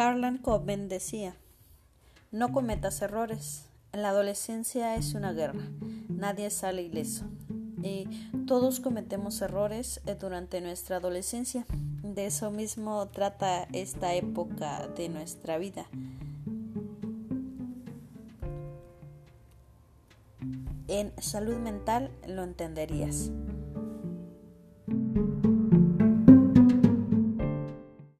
Harlan Coben decía, no cometas errores. La adolescencia es una guerra. Nadie sale ileso. Y todos cometemos errores eh, durante nuestra adolescencia. De eso mismo trata esta época de nuestra vida. En salud mental lo entenderías.